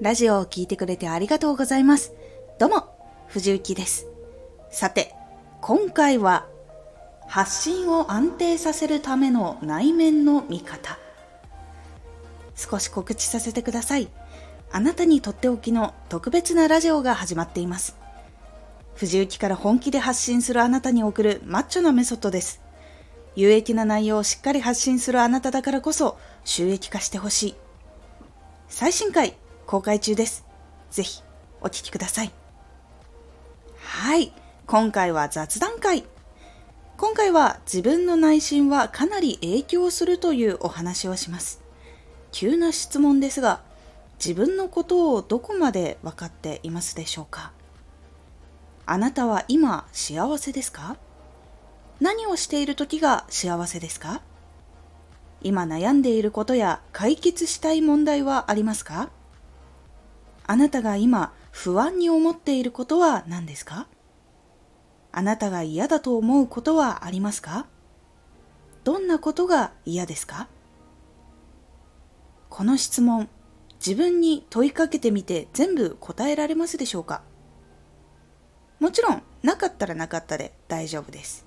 ラジオを聴いてくれてありがとうございます。どうも、藤幸です。さて、今回は、発信を安定させるための内面の見方。少し告知させてください。あなたにとっておきの特別なラジオが始まっています。藤幸から本気で発信するあなたに送るマッチョなメソッドです。有益な内容をしっかり発信するあなただからこそ収益化してほしい。最新回公開中です。ぜひお聴きください。はい。今回は雑談会。今回は自分の内心はかなり影響するというお話をします。急な質問ですが、自分のことをどこまで分かっていますでしょうか？あなたは今幸せですか？何をしている時が幸せですか？今悩んでいることや解決したい問題はありますか？あなたが今不安に思っていることは何ですか？あなたが嫌だと思うことはありますか？どんなことが嫌ですか？この質問、自分に問いかけてみて全部答えられますでしょうか？もちろん、なかったらなかったで大丈夫です。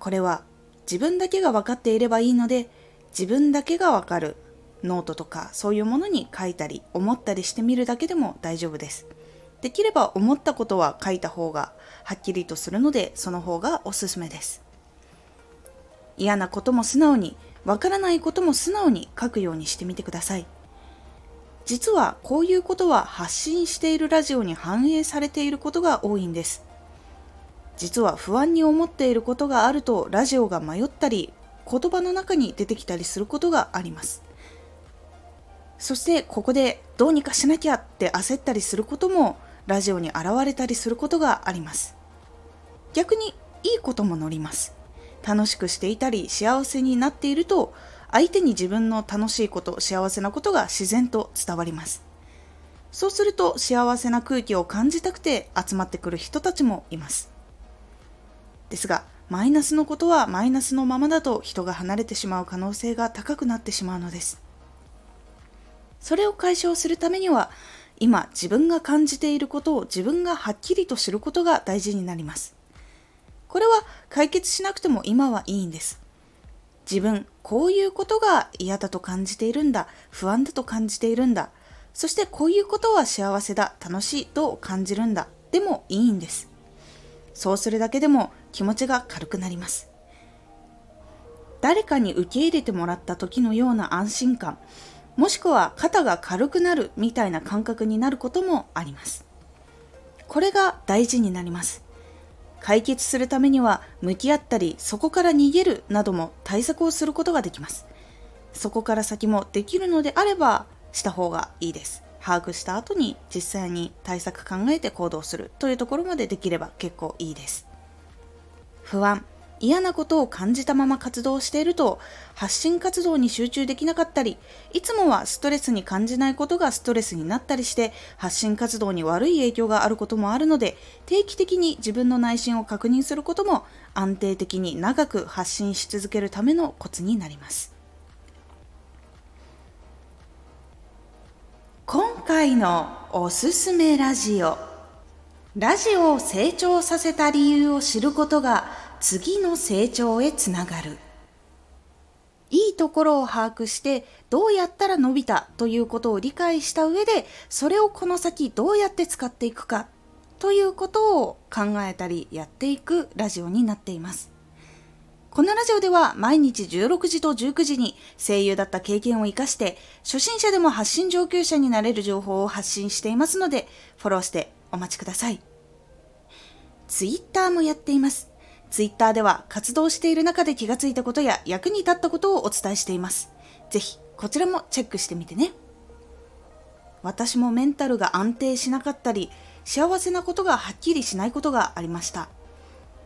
これは自分だけが分かっていればいいので、自分だけが分かるノートとかそういうものに書いたり思ったりしてみるだけでも大丈夫です。できれば思ったことは書いた方がはっきりとするのでその方がおすすめです。嫌なことも素直に、わからないことも素直に書くようにしてみてください。実はこういうことは発信しているラジオに反映されていることが多いんです。実は不安に思っていることがあるとラジオが迷ったり言葉の中に出てきたりすることがあります。そしてここでどうにかしなきゃって焦ったりすることもラジオに現れたりすることがあります。逆にいいことも乗ります。楽しくしていたり幸せになっていると相手に自分の楽しいこと幸せなことが自然と伝わります。そうすると幸せな空気を感じたくて集まってくる人たちもいます。ですがマイナスのことはマイナスのままだと人が離れてしまう可能性が高くなってしまうのです。それを解消するためには、今自分が感じていることを自分がはっきりと知ることが大事になります。これは解決しなくても今はいいんです。自分、こういうことが嫌だと感じているんだ、不安だと感じているんだ、そしてこういうことは幸せだ、楽しいと感じるんだ、でもいいんです。そうするだけでも気持ちが軽くなります。誰かに受け入れてもらった時のような安心感、もしくは肩が軽くなるみたいな感覚になることもあります。これが大事になります。解決するためには向き合ったりそこから逃げるなども対策をすることができます。そこから先もできるのであればした方がいいです。把握した後に実際に対策考えて行動するというところまでできれば結構いいです。不安、嫌なことを感じたまま活動していると発信活動に集中できなかったりいつもはストレスに感じないことがストレスになったりして発信活動に悪い影響があることもあるので定期的に自分の内心を確認することも安定的に長く発信し続けるためのコツになります。今回のおすすめラジオ。ラジオを成長させた理由を知ることが次の成長へつながる。いいところを把握してどうやったら伸びたということを理解した上でそれをこの先どうやって使っていくかということを考えたりやっていくラジオになっています。このラジオでは毎日16時と19時に声優だった経験を活かして初心者でも発信上級者になれる情報を発信していますのでフォローしてお待ちください。Twitter もやっています。ツイッターでは活動している中で気がついたことや役に立ったことをお伝えしています。ぜひこちらもチェックしてみてね。私もメンタルが安定しなかったり、幸せなことがはっきりしないことがありました。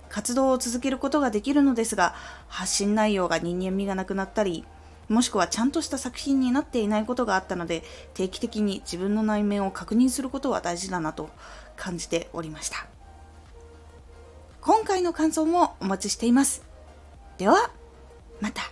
活動を続けることができるのですが、発信内容が人間味がなくなったり、もしくはちゃんとした作品になっていないことがあったので、定期的に自分の内面を確認することは大事だなと感じておりました。今回の感想もお待ちしています。では、また。